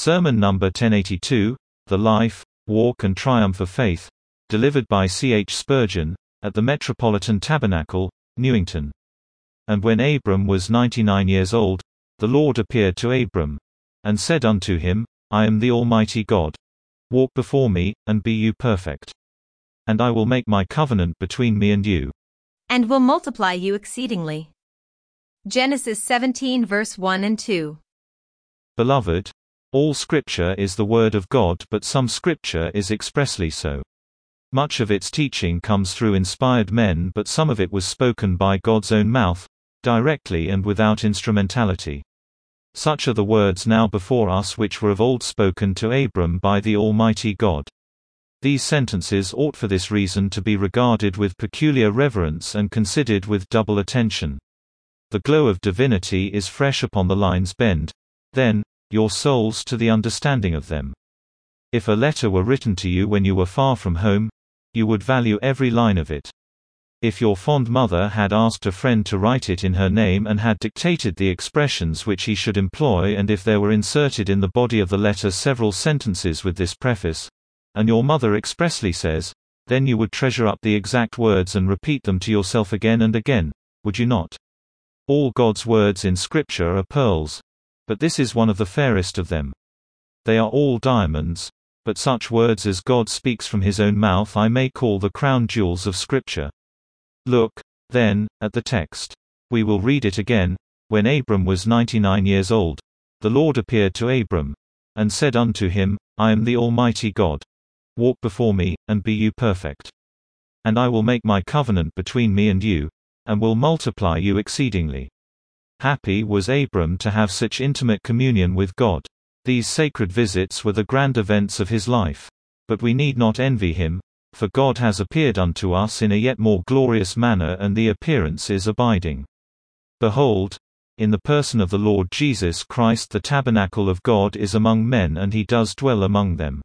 Sermon number 1082, The Life, Walk and Triumph of Faith, delivered by C. H. Spurgeon, at the Metropolitan Tabernacle, Newington. And when Abram was ninety-nine years old, the Lord appeared to Abram, and said unto him, I am the Almighty God. Walk before me, and be you perfect. And I will make my covenant between me and you. and will multiply you exceedingly. Genesis 17 verse 1 and 2. Beloved, all Scripture is the Word of God, but some Scripture is expressly so. Much of its teaching comes through inspired men, but some of it was spoken by God's own mouth, directly and without instrumentality. Such are the words now before us which were of old spoken to Abram by the Almighty God. These sentences ought for this reason to be regarded with peculiar reverence and considered with double attention. The glow of divinity is fresh upon the lines bend, then, your souls to the understanding of them. If a letter were written to you when you were far from home, you would value every line of it. If your fond mother had asked a friend to write it in her name and had dictated the expressions which he should employ and if there were inserted in the body of the letter several sentences with this preface, and your mother expressly says, then you would treasure up the exact words and repeat them to yourself again and again, would you not? All God's words in Scripture are pearls, but this is one of the fairest of them. They are all diamonds, but such words as God speaks from his own mouth I may call the crown jewels of Scripture. Look, then, at the text. We will read it again. When Abram was ninety-nine years old, the Lord appeared to Abram, and said unto him, I am the Almighty God. Walk before me, and be you perfect. And I will make my covenant between me and you, and will multiply you exceedingly. Happy was Abram to have such intimate communion with God. These sacred visits were the grand events of his life. But we need not envy him, for God has appeared unto us in a yet more glorious manner and the appearance is abiding. Behold, in the person of the Lord Jesus Christ the tabernacle of God is among men and he does dwell among them.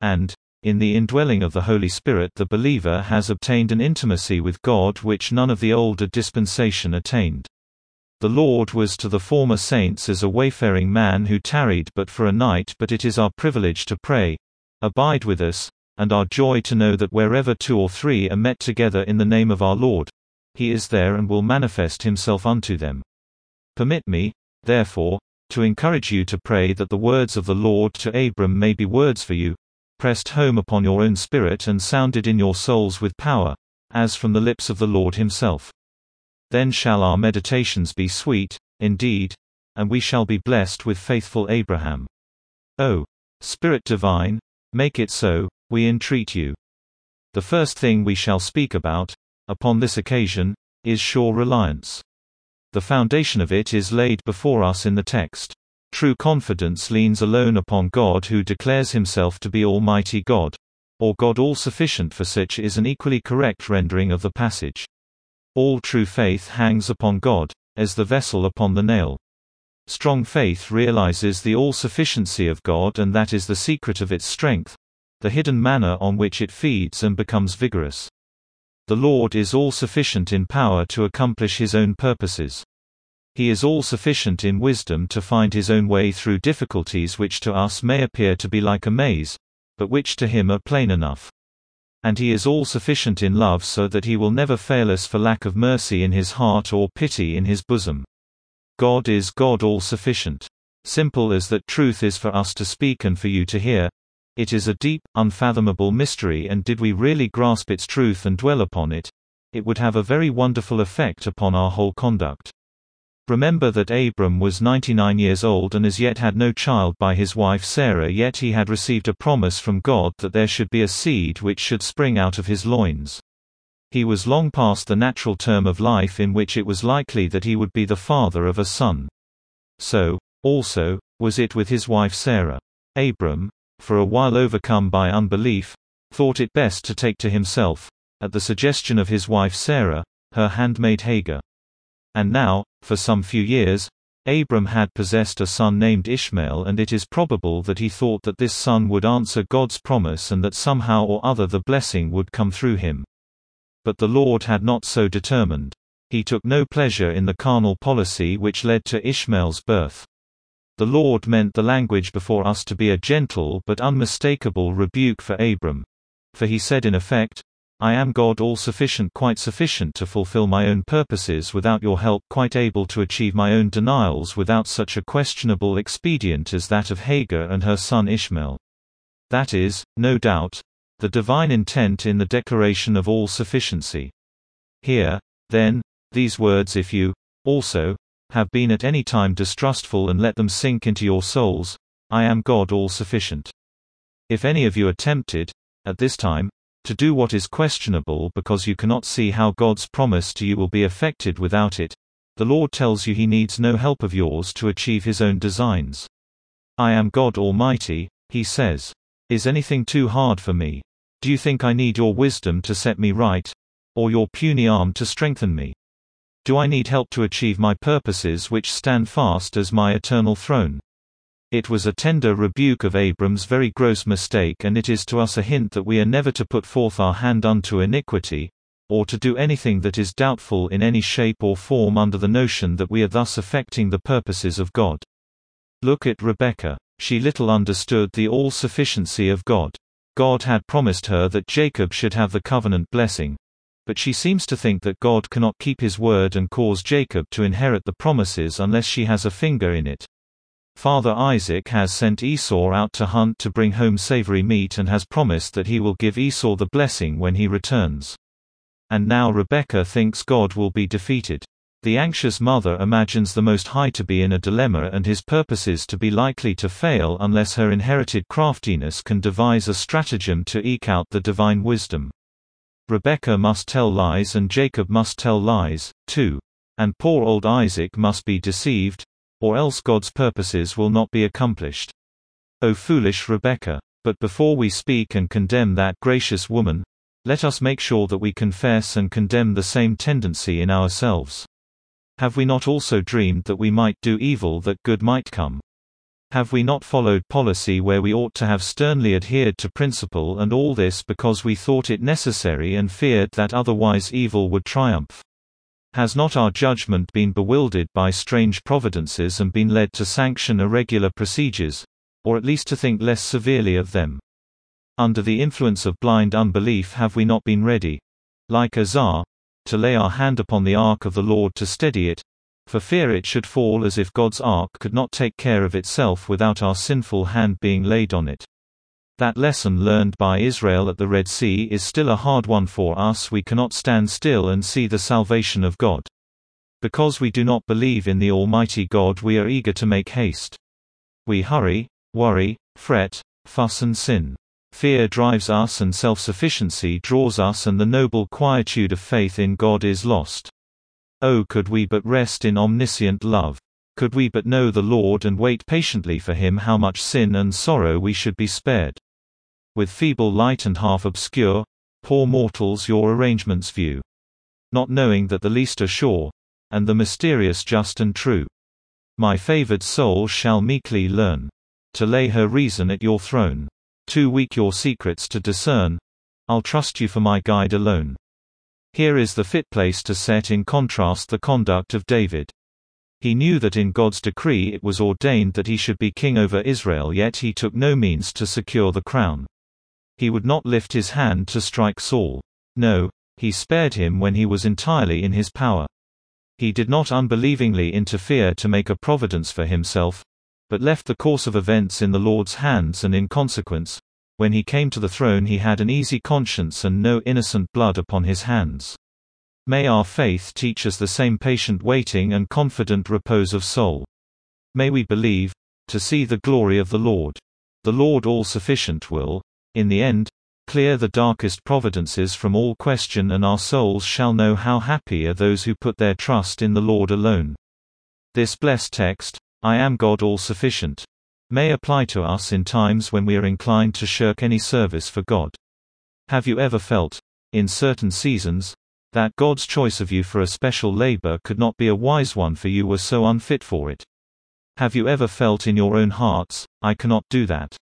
And, in the indwelling of the Holy Spirit the believer has obtained an intimacy with God which none of the older dispensation attained. The Lord was to the former saints as a wayfaring man who tarried but for a night but it is our privilege to pray, Abide with us, and our joy to know that wherever two or three are met together in the name of our Lord, He is there and will manifest Himself unto them. Permit me, therefore, to encourage you to pray that the words of the Lord to Abram may be words for you, pressed home upon your own spirit and sounded in your souls with power, as from the lips of the Lord Himself. Then shall our meditations be sweet, indeed, and we shall be blessed with faithful Abraham. O Spirit divine, make it so, we entreat you. The first thing we shall speak about, upon this occasion, is sure reliance. The foundation of it is laid before us in the text. True confidence leans alone upon God who declares himself to be Almighty God, or God all sufficient for such is an equally correct rendering of the passage. All true faith hangs upon God, as the vessel upon the nail. Strong faith realizes the all-sufficiency of God and that is the secret of its strength, the hidden manna on which it feeds and becomes vigorous. The Lord is all-sufficient in power to accomplish His own purposes. He is all-sufficient in wisdom to find His own way through difficulties which to us may appear to be like a maze, but which to Him are plain enough. And he is all sufficient in love so that he will never fail us for lack of mercy in his heart or pity in his bosom. God is God all sufficient. Simple as that truth is for us to speak and for you to hear, it is a deep, unfathomable mystery and did we really grasp its truth and dwell upon it, it would have a very wonderful effect upon our whole conduct. Remember that Abram was 99 years old and as yet had no child by his wife Sarah yet he had received a promise from God that there should be a seed which should spring out of his loins. He was long past the natural term of life in which it was likely that he would be the father of a son. So, also, was it with his wife Sarah. Abram, for a while overcome by unbelief, thought it best to take to himself, at the suggestion of his wife Sarah, her handmaid Hagar. And now, for some few years, Abram had possessed a son named Ishmael and it is probable that he thought that this son would answer God's promise and that somehow or other the blessing would come through him. But the Lord had not so determined. He took no pleasure in the carnal policy which led to Ishmael's birth. The Lord meant the language before us to be a gentle but unmistakable rebuke for Abram. For he said in effect, I am God all sufficient, quite sufficient to fulfill my own purposes without your help, quite able to achieve my own denials without such a questionable expedient as that of Hagar and her son Ishmael. That is, no doubt, the divine intent in the declaration of all sufficiency. Here, then, these words if you, also, have been at any time distrustful and let them sink into your souls, I am God all sufficient. If any of you are tempted, at this time, to do what is questionable because you cannot see how God's promise to you will be effected without it, the Lord tells you he needs no help of yours to achieve his own designs. I am God Almighty, he says. Is anything too hard for me? Do you think I need your wisdom to set me right? Or your puny arm to strengthen me? Do I need help to achieve my purposes which stand fast as my eternal throne? It was a tender rebuke of Abram's very gross mistake and it is to us a hint that we are never to put forth our hand unto iniquity, or to do anything that is doubtful in any shape or form under the notion that we are thus affecting the purposes of God. Look at Rebekah. She little understood the all-sufficiency of God. God had promised her that Jacob should have the covenant blessing. But she seems to think that God cannot keep his word and cause Jacob to inherit the promises unless she has a finger in it. Father Isaac has sent Esau out to hunt to bring home savory meat and has promised that he will give Esau the blessing when he returns. And now Rebekah thinks God will be defeated. The anxious mother imagines the Most High to be in a dilemma and his purposes to be likely to fail unless her inherited craftiness can devise a stratagem to eke out the divine wisdom. Rebekah must tell lies and Jacob must tell lies, too. And poor old Isaac must be deceived, or else God's purposes will not be accomplished. O foolish Rebekah! But before we speak and condemn that gracious woman, let us make sure that we confess and condemn the same tendency in ourselves. Have we not also dreamed that we might do evil that good might come? Have we not followed policy where we ought to have sternly adhered to principle and all this because we thought it necessary and feared that otherwise evil would triumph? Has not our judgment been bewildered by strange providences and been led to sanction irregular procedures, or at least to think less severely of them? Under the influence of blind unbelief have we not been ready, like Uzzah, to lay our hand upon the ark of the Lord to steady it, for fear it should fall as if God's ark could not take care of itself without our sinful hand being laid on it. That lesson learned by Israel at the Red Sea is still a hard one for us we cannot stand still and see the salvation of God. Because we do not believe in the Almighty God we are eager to make haste. We hurry, worry, fret, fuss and sin. Fear drives us and self-sufficiency draws us and the noble quietude of faith in God is lost. Oh could we but rest in omniscient love. Could we but know the Lord and wait patiently for him how much sin and sorrow we should be spared. With feeble light and half obscure, poor mortals your arrangements view. Not knowing that the least are sure, and the mysterious just and true. My favored soul shall meekly learn to lay her reason at your throne. Too weak your secrets to discern. I'll trust you for my guide alone. Here is the fit place to set in contrast the conduct of David. He knew that in God's decree it was ordained that he should be king over Israel yet he took no means to secure the crown. He would not lift his hand to strike Saul. No, he spared him when he was entirely in his power. He did not unbelievingly interfere to make a providence for himself, but left the course of events in the Lord's hands and in consequence, when he came to the throne he had an easy conscience and no innocent blood upon his hands. May our faith teach us the same patient waiting and confident repose of soul. May we believe, to see the glory of the Lord. The Lord all-sufficient will, in the end, clear the darkest providences from all question and our souls shall know how happy are those who put their trust in the Lord alone. This blessed text, I am God all-sufficient, may apply to us in times when we are inclined to shirk any service for God. Have you ever felt, in certain seasons, that God's choice of you for a special labor could not be a wise one for you were so unfit for it? Have you ever felt in your own hearts, I cannot do that?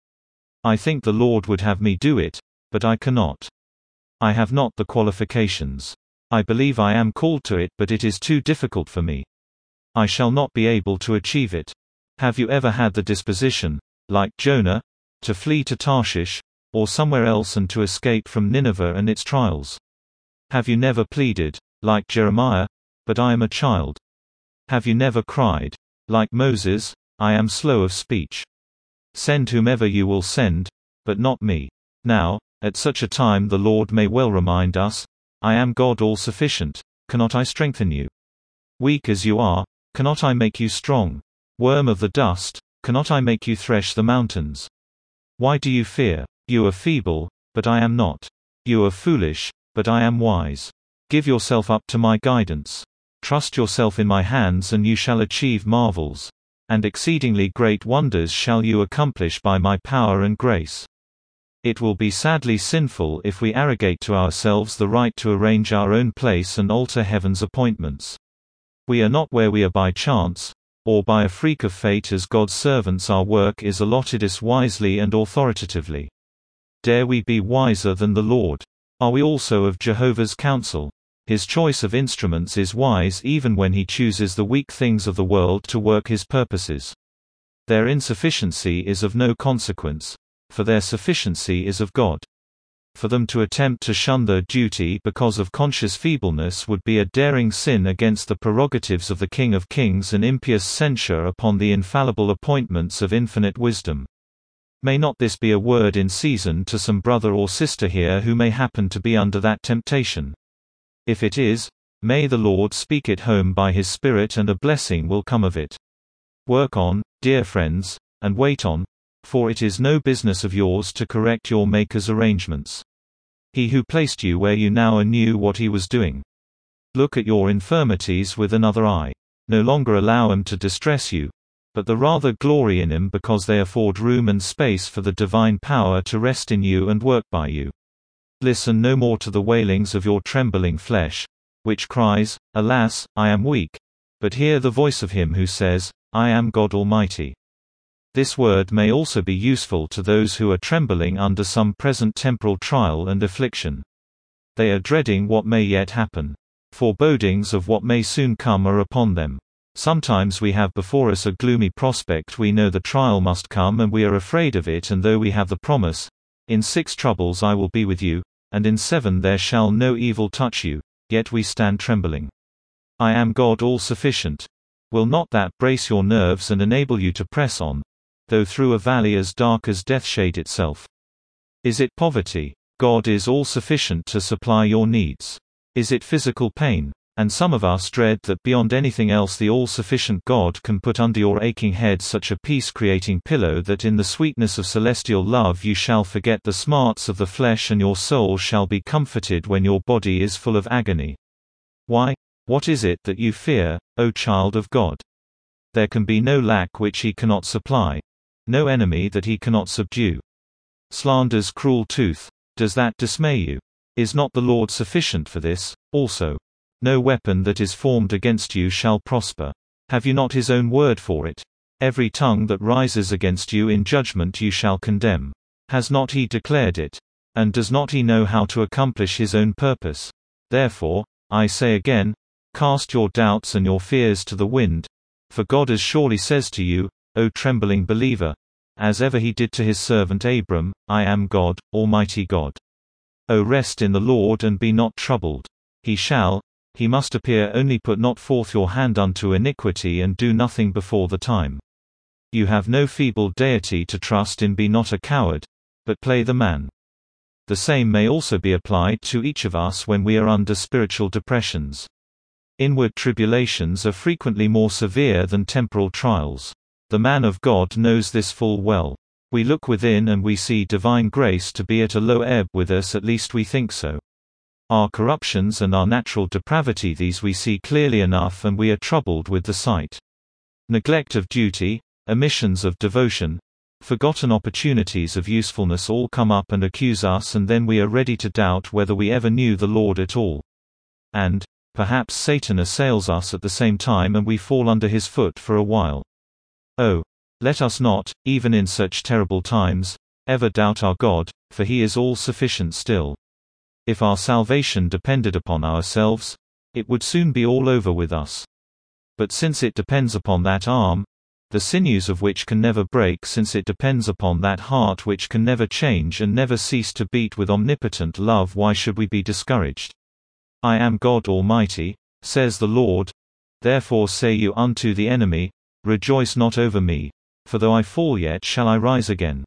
I think the Lord would have me do it, but I cannot. I have not the qualifications. I believe I am called to it but it is too difficult for me. I shall not be able to achieve it. Have you ever had the disposition, like Jonah, to flee to Tarshish, or somewhere else and to escape from Nineveh and its trials? Have you never pleaded, like Jeremiah, but I am a child? Have you never cried, like Moses, I am slow of speech? Send whomever you will send, but not me. Now, at such a time the Lord may well remind us, I am God all sufficient, cannot I strengthen you? Weak as you are, cannot I make you strong? Worm of the dust, cannot I make you thresh the mountains? Why do you fear? You are feeble, but I am not. You are foolish, but I am wise. Give yourself up to my guidance. Trust yourself in my hands and you shall achieve marvels. And exceedingly great wonders shall you accomplish by my power and grace. It will be sadly sinful if we arrogate to ourselves the right to arrange our own place and alter heaven's appointments. We are not where we are by chance, or by a freak of fate as God's servants our work is allotted us wisely and authoritatively. Dare we be wiser than the Lord? Are we also of Jehovah's counsel? His choice of instruments is wise even when he chooses the weak things of the world to work his purposes. Their insufficiency is of no consequence, for their sufficiency is of God. For them to attempt to shun their duty because of conscious feebleness would be a daring sin against the prerogatives of the King of Kings and impious censure upon the infallible appointments of infinite wisdom. May not this be a word in season to some brother or sister here who may happen to be under that temptation? If it is, may the Lord speak it home by His Spirit and a blessing will come of it. Work on, dear friends, and wait on, for it is no business of yours to correct your Maker's arrangements. He who placed you where you now are knew what he was doing. Look at your infirmities with another eye. No longer allow them to distress you, but the rather glory in him because they afford room and space for the divine power to rest in you and work by you. Listen no more to the wailings of your trembling flesh, which cries, Alas, I am weak. But hear the voice of him who says, I am God Almighty. This word may also be useful to those who are trembling under some present temporal trial and affliction. They are dreading what may yet happen. Forebodings of what may soon come are upon them. Sometimes we have before us a gloomy prospect we know the trial must come and we are afraid of it and though we have the promise, In six troubles I will be with you, and in seven there shall no evil touch you, yet we stand trembling. I am God all sufficient. Will not that brace your nerves and enable you to press on, though through a valley as dark as deathshade itself. Is it poverty? God is all sufficient to supply your needs. Is it physical pain? And some of us dread that beyond anything else the all-sufficient God can put under your aching head such a peace-creating pillow that in the sweetness of celestial love you shall forget the smarts of the flesh and your soul shall be comforted when your body is full of agony. Why? What is it that you fear, O child of God? There can be no lack which he cannot supply. No enemy that he cannot subdue. Slander's cruel tooth. Does that dismay you? Is not the Lord sufficient for this, also? No weapon that is formed against you shall prosper. Have you not his own word for it? Every tongue that rises against you in judgment you shall condemn. Has not he declared it? And does not he know how to accomplish his own purpose? Therefore, I say again, cast your doubts and your fears to the wind, for God as surely says to you, O trembling believer, as ever he did to his servant Abram, I am God, Almighty God. O rest in the Lord and be not troubled. He shall, he must appear only put not forth your hand unto iniquity and do nothing before the time. You have no feeble deity to trust in be not a coward, but play the man. The same may also be applied to each of us when we are under spiritual depressions. Inward tribulations are frequently more severe than temporal trials. The man of God knows this full well. We look within and we see divine grace to be at a low ebb with us at least we think so. Our corruptions and our natural depravity these we see clearly enough and we are troubled with the sight. Neglect of duty, omissions of devotion, forgotten opportunities of usefulness all come up and accuse us and then we are ready to doubt whether we ever knew the Lord at all. And, perhaps Satan assails us at the same time and we fall under his foot for a while. Oh! Let us not, even in such terrible times, ever doubt our God, for He is all sufficient still. If our salvation depended upon ourselves, it would soon be all over with us. But since it depends upon that arm, the sinews of which can never break since it depends upon that heart which can never change and never cease to beat with omnipotent love why should we be discouraged? I am God Almighty, says the Lord. Therefore say you unto the enemy, Rejoice not over me, for though I fall yet shall I rise again.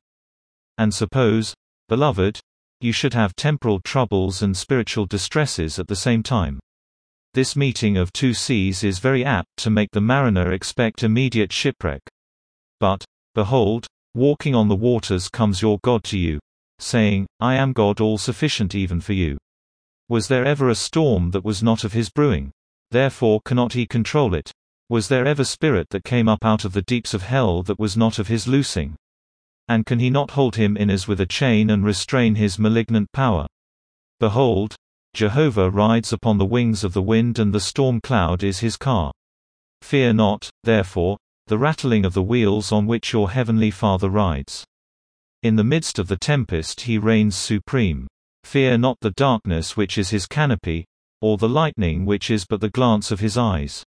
And suppose, beloved, you should have temporal troubles and spiritual distresses at the same time. This meeting of two seas is very apt to make the mariner expect immediate shipwreck. But, behold, walking on the waters comes your God to you, saying, I am God all sufficient even for you. Was there ever a storm that was not of his brewing? Therefore cannot he control it. Was there ever spirit that came up out of the deeps of hell that was not of his loosing? And can he not hold him in as with a chain and restrain his malignant power? Behold, Jehovah rides upon the wings of the wind and the storm cloud is his car. Fear not, therefore, the rattling of the wheels on which your heavenly Father rides. In the midst of the tempest he reigns supreme. Fear not the darkness which is his canopy, or the lightning which is but the glance of his eyes.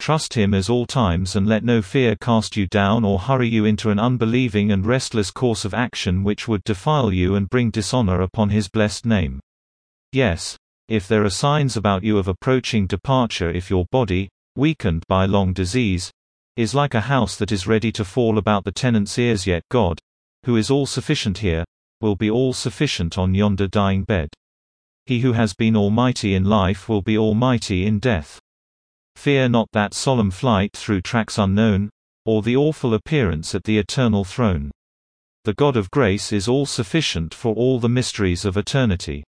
Trust him as all times and let no fear cast you down or hurry you into an unbelieving and restless course of action which would defile you and bring dishonor upon his blessed name. Yes, if there are signs about you of approaching departure if your body, weakened by long disease, is like a house that is ready to fall about the tenant's ears yet God, who is all sufficient here, will be all sufficient on yonder dying bed. He who has been almighty in life will be almighty in death. Fear not that solemn flight through tracks unknown, or the awful appearance at the eternal throne. The God of grace is all sufficient for all the mysteries of eternity.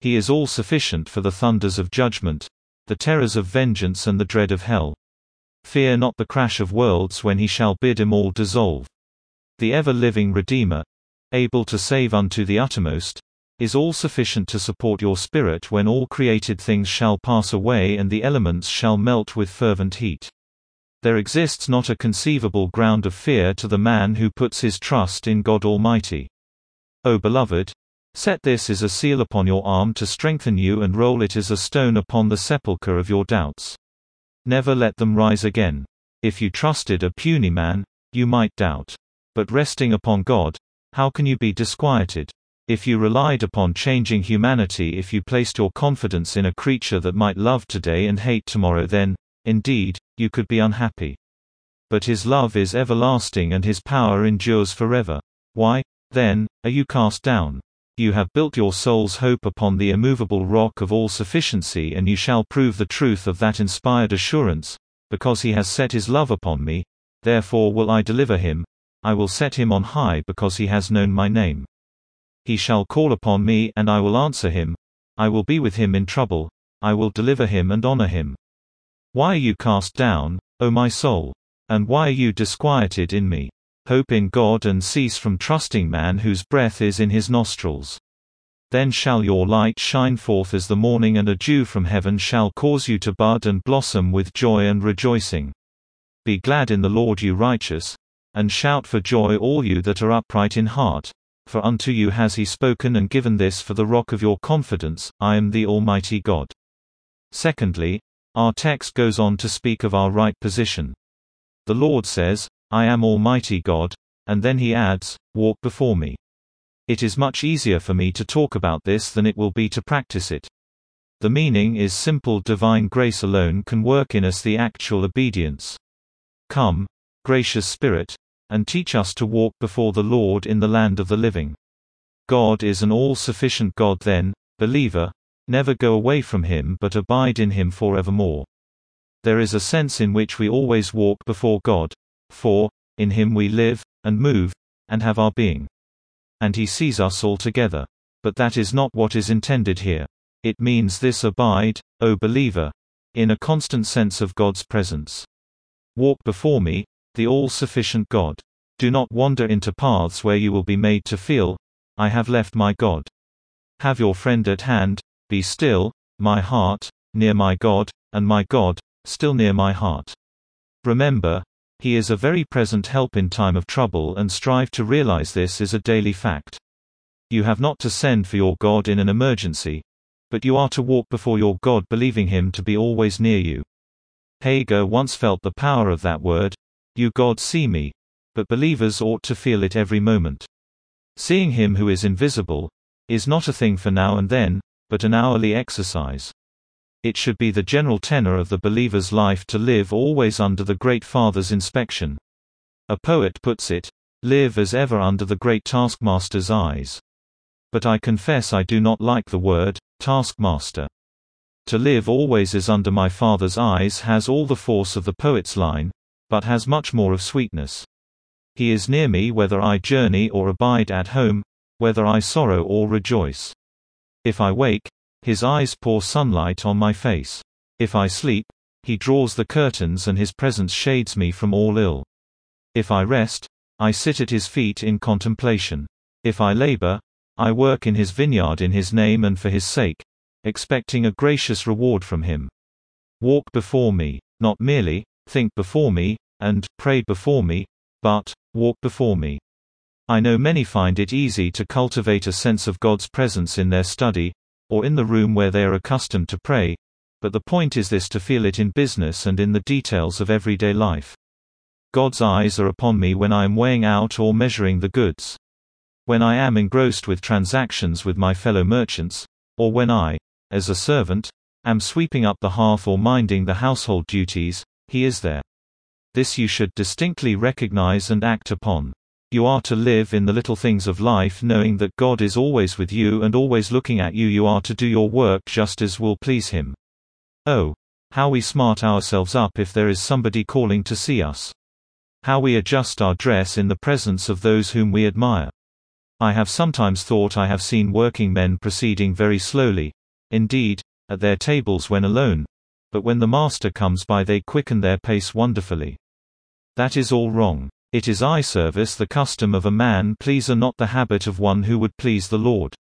He is all sufficient for the thunders of judgment, the terrors of vengeance and the dread of hell. Fear not the crash of worlds when he shall bid them all dissolve. The ever-living Redeemer, able to save unto the uttermost, is all sufficient to support your spirit when all created things shall pass away and the elements shall melt with fervent heat. There exists not a conceivable ground of fear to the man who puts his trust in God Almighty. O beloved, set this as a seal upon your arm to strengthen you and roll it as a stone upon the sepulchre of your doubts. Never let them rise again. If you trusted a puny man, you might doubt. But resting upon God, how can you be disquieted? If you relied upon changing humanity if you placed your confidence in a creature that might love today and hate tomorrow then, indeed, you could be unhappy. But his love is everlasting and his power endures forever. Why, then, are you cast down? You have built your soul's hope upon the immovable rock of all sufficiency and you shall prove the truth of that inspired assurance, because he has set his love upon me, therefore will I deliver him, I will set him on high because he has known my name. He shall call upon me and I will answer him. I will be with him in trouble. I will deliver him and honor him. Why are you cast down, O my soul? And why are you disquieted in me? Hope in God and cease from trusting man whose breath is in his nostrils. Then shall your light shine forth as the morning and a dew from heaven shall cause you to bud and blossom with joy and rejoicing. Be glad in the Lord you righteous, and shout for joy all you that are upright in heart for unto you has he spoken and given this for the rock of your confidence, I am the Almighty God. Secondly, our text goes on to speak of our right position. The Lord says, I am Almighty God, and then he adds, Walk before me. It is much easier for me to talk about this than it will be to practice it. The meaning is simple divine grace alone can work in us the actual obedience. Come, gracious Spirit, and teach us to walk before the Lord in the land of the living. God is an all-sufficient God then, believer, never go away from Him but abide in Him forevermore. There is a sense in which we always walk before God, for, in Him we live, and move, and have our being. And He sees us all together. But that is not what is intended here. It means this abide, O believer, in a constant sense of God's presence. Walk before me, the all-sufficient God. Do not wander into paths where you will be made to feel, I have left my God. Have your friend at hand, be still, my heart, near my God, and my God, still near my heart. Remember, He is a very present help in time of trouble and strive to realize this as a daily fact. You have not to send for your God in an emergency, but you are to walk before your God believing Him to be always near you. Hagar once felt the power of that word, You God see me. But believers ought to feel it every moment. Seeing him who is invisible is not a thing for now and then, but an hourly exercise. It should be the general tenor of the believer's life to live always under the Great Father's inspection. A poet puts it, live as ever under the great taskmaster's eyes. But I confess I do not like the word, taskmaster. To live always is under my Father's eyes has all the force of the poet's line, but has much more of sweetness. He is near me whether I journey or abide at home, whether I sorrow or rejoice. If I wake, his eyes pour sunlight on my face. If I sleep, he draws the curtains and his presence shades me from all ill. If I rest, I sit at his feet in contemplation. If I labor, I work in his vineyard in his name and for his sake, expecting a gracious reward from him. Walk before me, not merely, think before me, and pray before me, but walk before me. I know many find it easy to cultivate a sense of God's presence in their study, or in the room where they are accustomed to pray, but the point is this to feel it in business and in the details of everyday life. God's eyes are upon me when I am weighing out or measuring the goods. When I am engrossed with transactions with my fellow merchants, or when I, as a servant, am sweeping up the hearth or minding the household duties, he is there. This you should distinctly recognize and act upon. You are to live in the little things of life knowing that God is always with you and always looking at you. You are to do your work just as will please Him. Oh, how we smart ourselves up if there is somebody calling to see us. How we adjust our dress in the presence of those whom we admire. I have sometimes thought I have seen working men proceeding very slowly, indeed, at their tables when alone, but when the master comes by they quicken their pace wonderfully. That is all wrong. It is eye service the custom of a man pleaser not the habit of one who would please the Lord.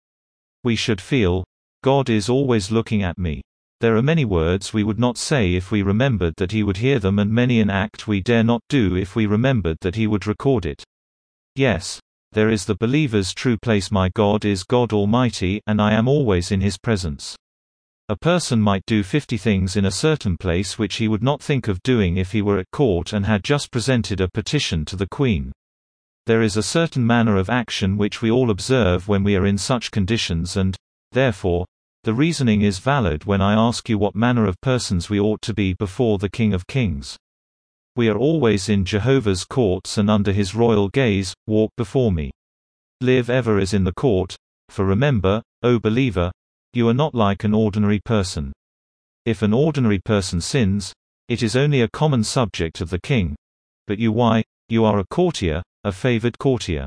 We should feel, God is always looking at me. There are many words we would not say if we remembered that he would hear them and many an act we dare not do if we remembered that he would record it. Yes, there is the believer's true place my God is God Almighty and I am always in His presence. A person might do fifty things in a certain place which he would not think of doing if he were at court and had just presented a petition to the Queen. There is a certain manner of action which we all observe when we are in such conditions and, therefore, the reasoning is valid when I ask you what manner of persons we ought to be before the King of Kings. We are always in Jehovah's courts and under his royal gaze, walk before me. Live ever as in the court, for remember, O believer, you are not like an ordinary person. If an ordinary person sins, it is only a common subject of the king. But you why, you are a courtier, a favored courtier.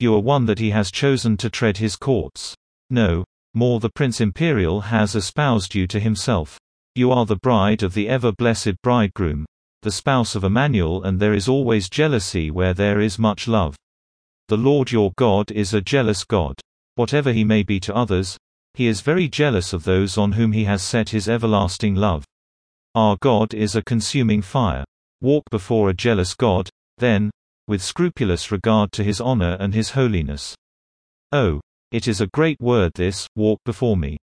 You are one that he has chosen to tread his courts. No, more the Prince Imperial has espoused you to himself. You are the bride of the ever-blessed bridegroom, the spouse of Emmanuel and there is always jealousy where there is much love. The Lord your God is a jealous God. Whatever he may be to others, he is very jealous of those on whom he has set his everlasting love. Our God is a consuming fire. Walk before a jealous God, then, with scrupulous regard to his honor and his holiness. Oh, it is a great word this, walk before me.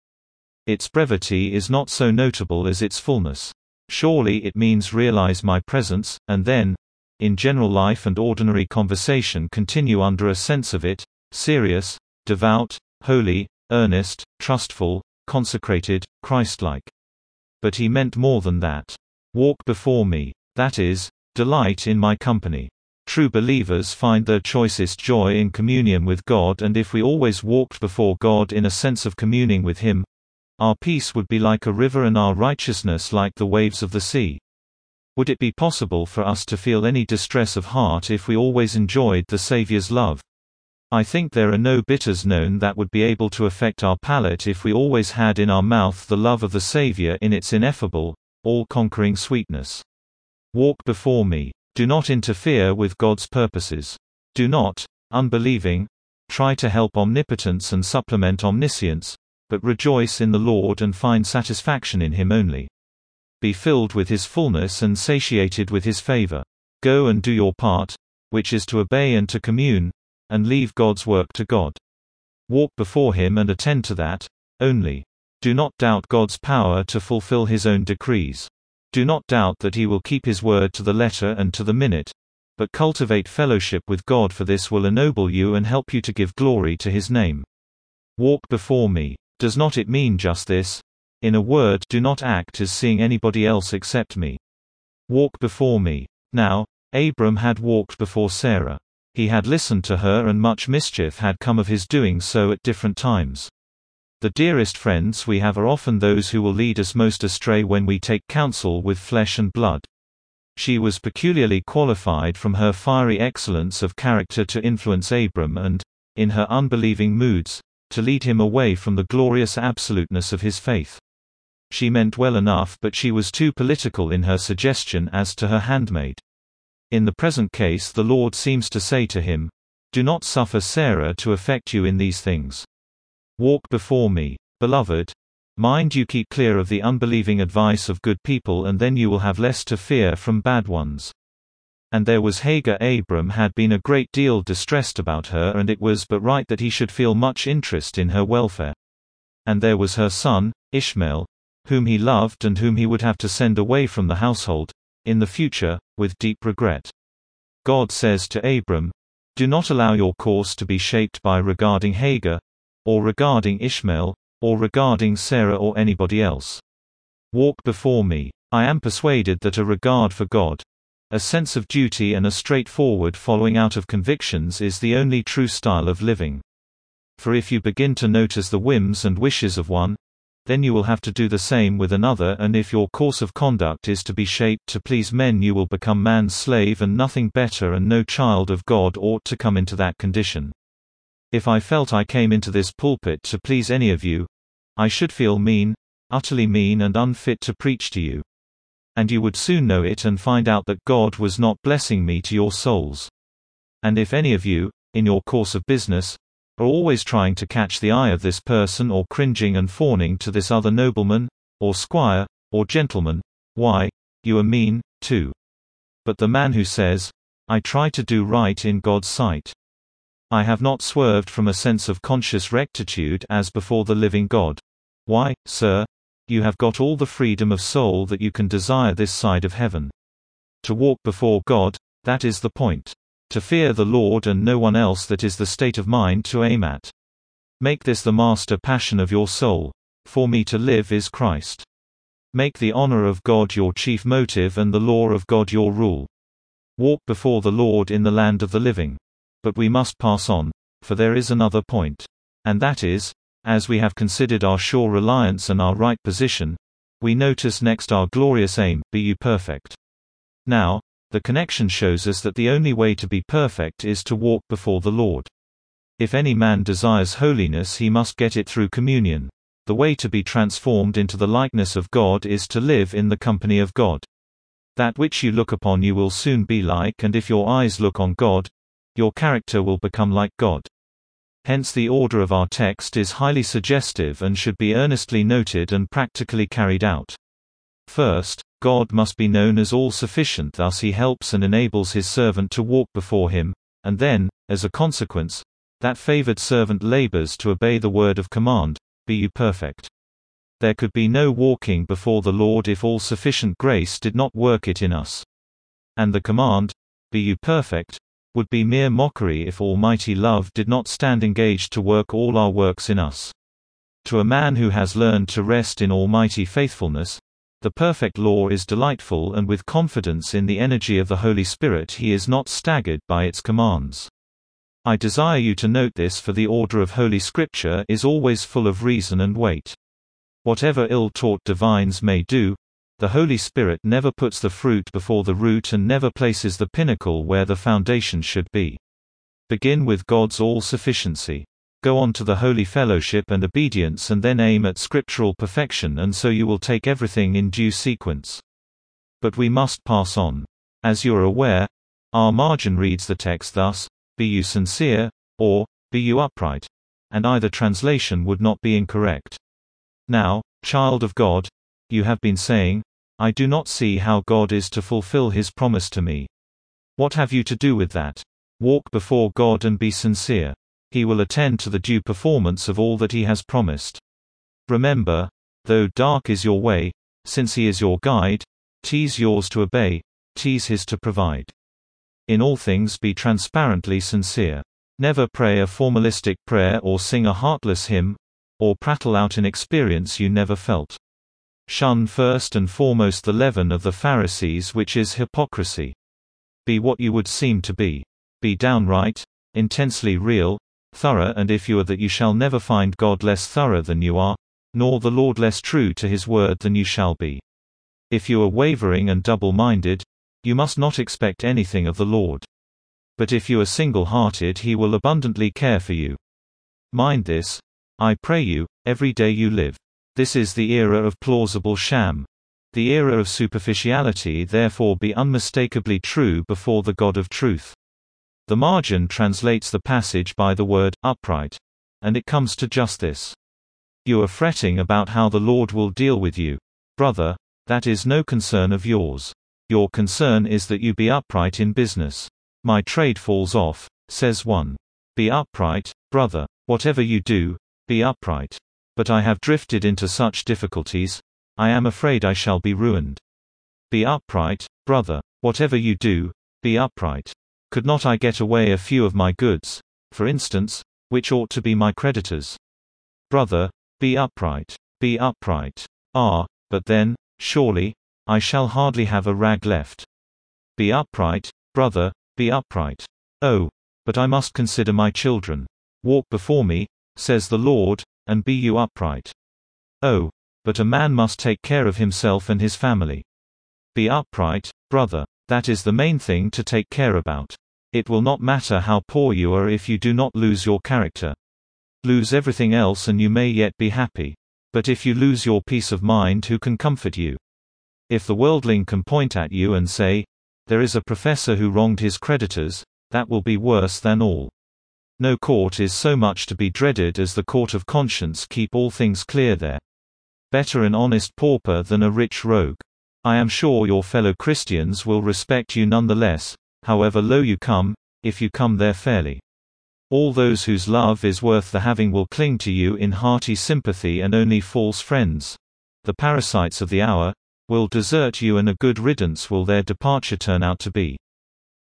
Its brevity is not so notable as its fullness. Surely it means realize my presence, and then, in general life and ordinary conversation continue under a sense of it, serious, devout, holy, earnest, trustful, consecrated, Christlike. But he meant more than that. Walk before me, that is, delight in my company. True believers find their choicest joy in communion with God and if we always walked before God in a sense of communing with Him, our peace would be like a river and our righteousness like the waves of the sea. Would it be possible for us to feel any distress of heart if we always enjoyed the Saviour's love? I think there are no bitters known that would be able to affect our palate if we always had in our mouth the love of the Savior in its ineffable, all-conquering sweetness. Walk before me. Do not interfere with God's purposes. Do not, unbelieving, try to help omnipotence and supplement omniscience, but rejoice in the Lord and find satisfaction in Him only. Be filled with His fullness and satiated with His favor. Go and do your part, which is to obey and to commune, and leave God's work to God. Walk before Him and attend to that, only. Do not doubt God's power to fulfill His own decrees. Do not doubt that He will keep His word to the letter and to the minute, but cultivate fellowship with God for this will ennoble you and help you to give glory to his name. Walk before me. Does not it mean just this? In a word, do not act as seeing anybody else except me. Walk before me. Now, Abram had walked before Sarah. He had listened to her and much mischief had come of his doing so at different times. The dearest friends we have are often those who will lead us most astray when we take counsel with flesh and blood. She was peculiarly qualified from her fiery excellence of character to influence Abram and, in her unbelieving moods, to lead him away from the glorious absoluteness of his faith. She meant well enough but she was too political in her suggestion as to her handmaid. In the present case the Lord seems to say to him, Do not suffer Sarah to affect you in these things. Walk before me. Beloved, mind you keep clear of the unbelieving advice of good people and then you will have less to fear from bad ones. And there was Hagar Abram had been a great deal distressed about her and it was but right that he should feel much interest in her welfare. And there was her son, Ishmael, whom he loved and whom he would have to send away from the household, in the future, with deep regret. God says to Abram, Do not allow your course to be shaped by regarding Hagar, or regarding Ishmael, or regarding Sarah or anybody else. Walk before me. I am persuaded that a regard for God, a sense of duty and a straightforward following out of convictions is the only true style of living. For if you begin to notice the whims and wishes of one, then you will have to do the same with another and if your course of conduct is to be shaped to please men you will become man's slave and nothing better and no child of God ought to come into that condition. If I felt I came into this pulpit to please any of you, I should feel mean, utterly mean and unfit to preach to you. And you would soon know it and find out that God was not blessing me to your souls. And if any of you, in your course of business, are always trying to catch the eye of this person or cringing and fawning to this other nobleman, or squire, or gentleman, why, you are mean, too. But the man who says, I try to do right in God's sight. I have not swerved from a sense of conscious rectitude as before the living God. Why, sir, you have got all the freedom of soul that you can desire this side of heaven. To walk before God, that is the point. To fear the Lord and no one else that is the state of mind to aim at. Make this the master passion of your soul. For me to live is Christ. Make the honor of God your chief motive and the law of God your rule. Walk before the Lord in the land of the living. But we must pass on, for there is another point. And that is, as we have considered our sure reliance and our right position, we notice next our glorious aim, be you perfect. Now, the connection shows us that the only way to be perfect is to walk before the Lord. If any man desires holiness he must get it through communion. The way to be transformed into the likeness of God is to live in the company of God. That which you look upon you will soon be like and if your eyes look on God, your character will become like God. Hence the order of our text is highly suggestive and should be earnestly noted and practically carried out. First, God must be known as all-sufficient thus he helps and enables his servant to walk before him, and then, as a consequence, that favored servant labors to obey the word of command, be you perfect. There could be no walking before the Lord if all-sufficient grace did not work it in us. And the command, be you perfect, would be mere mockery if almighty love did not stand engaged to work all our works in us. To a man who has learned to rest in almighty faithfulness, the perfect law is delightful and with confidence in the energy of the Holy Spirit he is not staggered by its commands. I desire you to note this for the order of Holy Scripture is always full of reason and weight. Whatever ill-taught divines may do, the Holy Spirit never puts the fruit before the root and never places the pinnacle where the foundation should be. Begin with God's all-sufficiency go on to the holy fellowship and obedience and then aim at scriptural perfection and so you will take everything in due sequence. But we must pass on. As you are aware, our margin reads the text thus, Be you sincere, or, Be you upright. And either translation would not be incorrect. Now, child of God, you have been saying, I do not see how God is to fulfill his promise to me. What have you to do with that? Walk before God and be sincere. He will attend to the due performance of all that he has promised. Remember, though dark is your way, since he is your guide, tease yours to obey, tease his to provide. In all things be transparently sincere. Never pray a formalistic prayer or sing a heartless hymn, or prattle out an experience you never felt. Shun first and foremost the leaven of the Pharisees which is hypocrisy. Be what you would seem to be. Be downright, intensely real, thorough and if you are that you shall never find God less thorough than you are, nor the Lord less true to his word than you shall be. If you are wavering and double-minded, you must not expect anything of the Lord. But if you are single-hearted he will abundantly care for you. Mind this, I pray you, every day you live. This is the era of plausible sham. The era of superficiality therefore be unmistakably true before the God of truth. The margin translates the passage by the word, upright. And it comes to just this. You are fretting about how the Lord will deal with you. Brother, that is no concern of yours. Your concern is that you be upright in business. My trade falls off, says one. Be upright, brother. Whatever you do, be upright. But I have drifted into such difficulties, I am afraid I shall be ruined. Be upright, brother. Whatever you do, be upright. Could not I get away a few of my goods, for instance, which ought to be my creditors? Brother, be upright. Be upright. Ah, but then, surely, I shall hardly have a rag left. Be upright, brother, be upright. Oh, but I must consider my children. Walk before me, says the Lord, and be you upright. Oh, but a man must take care of himself and his family. Be upright, brother. That is the main thing to take care about. It will not matter how poor you are if you do not lose your character. Lose everything else and you may yet be happy. But if you lose your peace of mind, who can comfort you? If the worldling can point at you and say, There is a professor who wronged his creditors, that will be worse than all. No court is so much to be dreaded as the court of conscience keep all things clear there. Better an honest pauper than a rich rogue. I am sure your fellow Christians will respect you nonetheless, however low you come, if you come there fairly. All those whose love is worth the having will cling to you in hearty sympathy and only false friends. The parasites of the hour, will desert you and a good riddance will their departure turn out to be.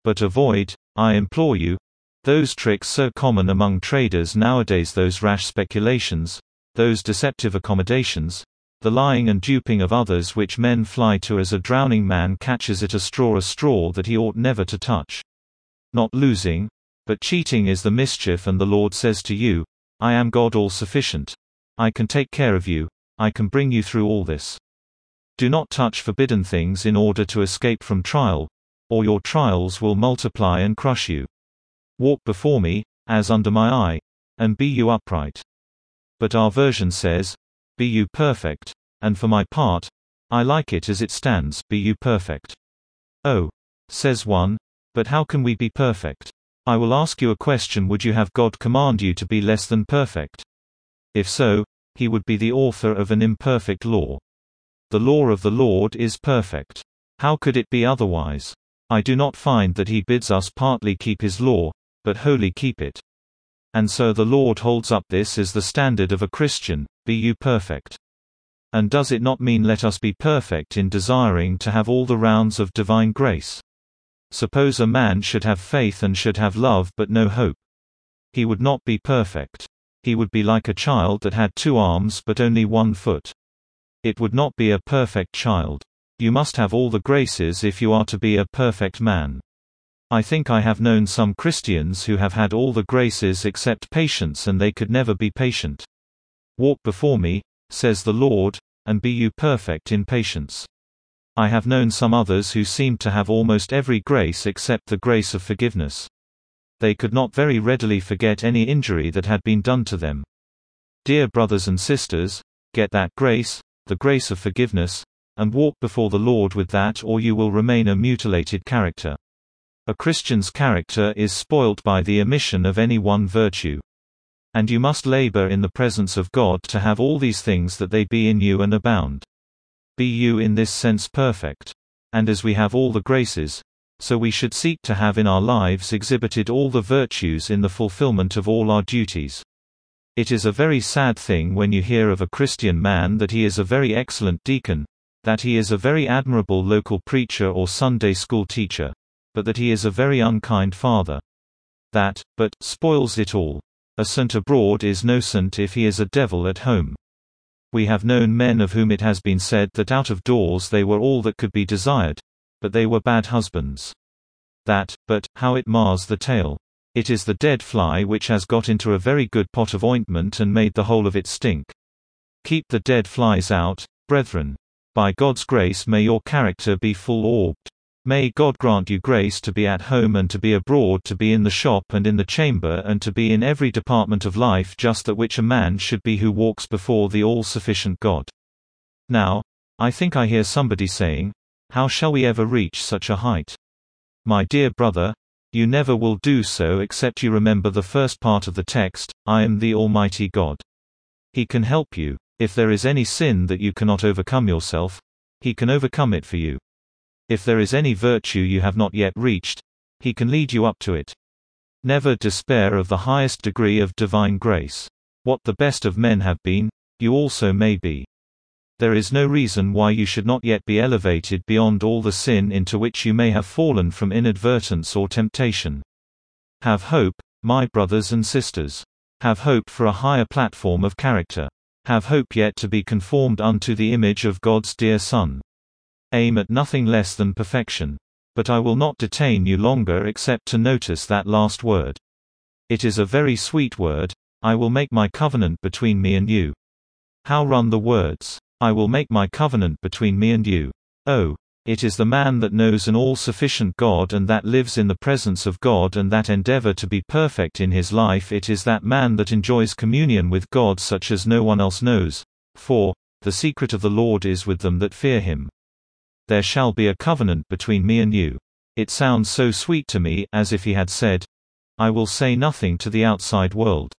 But avoid, I implore you, those tricks so common among traders nowadays those rash speculations, those deceptive accommodations, the lying and duping of others which men fly to as a drowning man catches at a straw a straw that he ought never to touch. Not losing, but cheating is the mischief and the Lord says to you, I am God all-sufficient. I can take care of you, I can bring you through all this. Do not touch forbidden things in order to escape from trial, or your trials will multiply and crush you. Walk before me, as under my eye, and be you upright. But our version says, Be you perfect, and for my part, I like it as it stands, be you perfect. Oh, says one, but how can we be perfect? I will ask you a question Would you have God command you to be less than perfect? If so, he would be the author of an imperfect law. The law of the Lord is perfect. How could it be otherwise? I do not find that he bids us partly keep his law, but wholly keep it. And so the Lord holds up this as the standard of a Christian, be you perfect. And does it not mean let us be perfect in desiring to have all the rounds of divine grace? Suppose a man should have faith and should have love but no hope. He would not be perfect. He would be like a child that had two arms but only one foot. It would not be a perfect child. You must have all the graces if you are to be a perfect man. I think I have known some Christians who have had all the graces except patience and they could never be patient. Walk before me, says the Lord, and be you perfect in patience. I have known some others who seemed to have almost every grace except the grace of forgiveness. They could not very readily forget any injury that had been done to them. Dear brothers and sisters, get that grace, the grace of forgiveness, and walk before the Lord with that or you will remain a mutilated character. A Christian's character is spoilt by the omission of any one virtue. And you must labor in the presence of God to have all these things that they be in you and abound. Be you in this sense perfect. And as we have all the graces, so we should seek to have in our lives exhibited all the virtues in the fulfillment of all our duties. It is a very sad thing when you hear of a Christian man that he is a very excellent deacon, that he is a very admirable local preacher or Sunday school teacher, but that he is a very unkind father. That, but, spoils it all. A saint abroad is no saint if he is a devil at home. We have known men of whom it has been said that out of doors they were all that could be desired, but they were bad husbands. That, but, how it mars the tale. It is the dead fly which has got into a very good pot of ointment and made the whole of it stink. Keep the dead flies out, brethren. By God's grace may your character be full-orbed. May God grant you grace to be at home and to be abroad to be in the shop and in the chamber and to be in every department of life just that which a man should be who walks before the all-sufficient God. Now, I think I hear somebody saying, How shall we ever reach such a height? My dear brother, you never will do so except you remember the first part of the text, I am the Almighty God. He can help you. If there is any sin that you cannot overcome yourself, He can overcome it for you. If there is any virtue you have not yet reached, He can lead you up to it. Never despair of the highest degree of divine grace. What the best of men have been, you also may be. There is no reason why you should not yet be elevated beyond all the sin into which you may have fallen from inadvertence or temptation. Have hope, my brothers and sisters. Have hope for a higher platform of character. Have hope yet to be conformed unto the image of God's dear Son. Aim at nothing less than perfection. But I will not detain you longer except to notice that last word. It is a very sweet word, I will make my covenant between me and you. How run the words? I will make my covenant between me and you. Oh, it is the man that knows an all-sufficient God and that lives in the presence of God and that endeavor to be perfect in his life it is that man that enjoys communion with God such as no one else knows. For, the secret of the Lord is with them that fear him. There shall be a covenant between me and you. It sounds so sweet to me, as if he had said, I will say nothing to the outside world.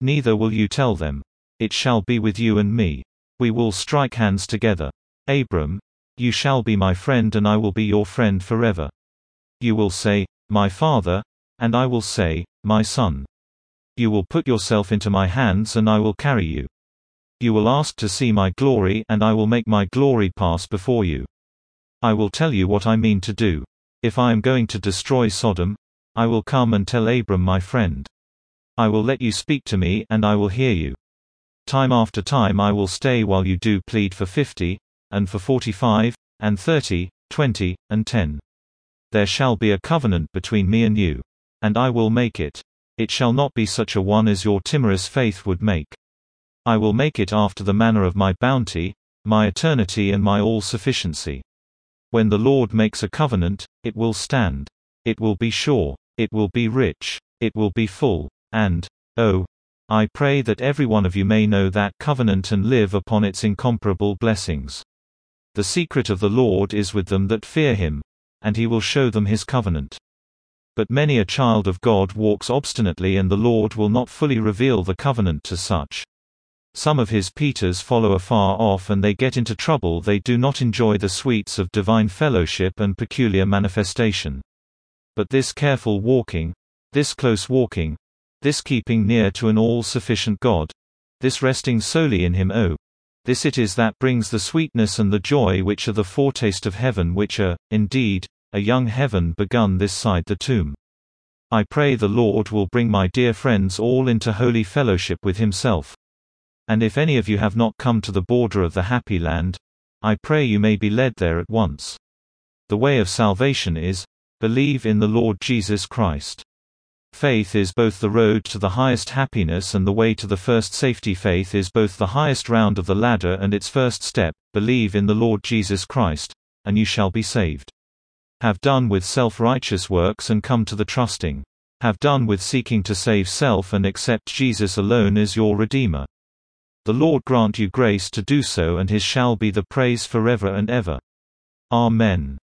Neither will you tell them. It shall be with you and me. We will strike hands together. Abram, you shall be my friend and I will be your friend forever. You will say, My father, and I will say, My son. You will put yourself into my hands and I will carry you. You will ask to see my glory and I will make my glory pass before you. I will tell you what I mean to do. If I am going to destroy Sodom, I will come and tell Abram my friend. I will let you speak to me and I will hear you. Time after time I will stay while you do plead for 50, and for 45, and 30, 20, and 10. There shall be a covenant between me and you. And I will make it. It shall not be such a one as your timorous faith would make. I will make it after the manner of my bounty, my eternity and my all-sufficiency. When the Lord makes a covenant, it will stand. It will be sure. It will be rich. It will be full. And, oh, I pray that every one of you may know that covenant and live upon its incomparable blessings. The secret of the Lord is with them that fear him, and he will show them his covenant. But many a child of God walks obstinately and the Lord will not fully reveal the covenant to such. Some of his Peters follow afar off and they get into trouble they do not enjoy the sweets of divine fellowship and peculiar manifestation. But this careful walking, this close walking, this keeping near to an all-sufficient God. This resting solely in Him oh. This it is that brings the sweetness and the joy which are the foretaste of heaven which are, indeed, a young heaven begun this side the tomb. I pray the Lord will bring my dear friends all into holy fellowship with Himself. And if any of you have not come to the border of the happy land, I pray you may be led there at once. The way of salvation is, believe in the Lord Jesus Christ. Faith is both the road to the highest happiness and the way to the first safety. Faith is both the highest round of the ladder and its first step. Believe in the Lord Jesus Christ, and you shall be saved. Have done with self righteous works and come to the trusting. Have done with seeking to save self and accept Jesus alone as your Redeemer. The Lord grant you grace to do so, and His shall be the praise forever and ever. Amen.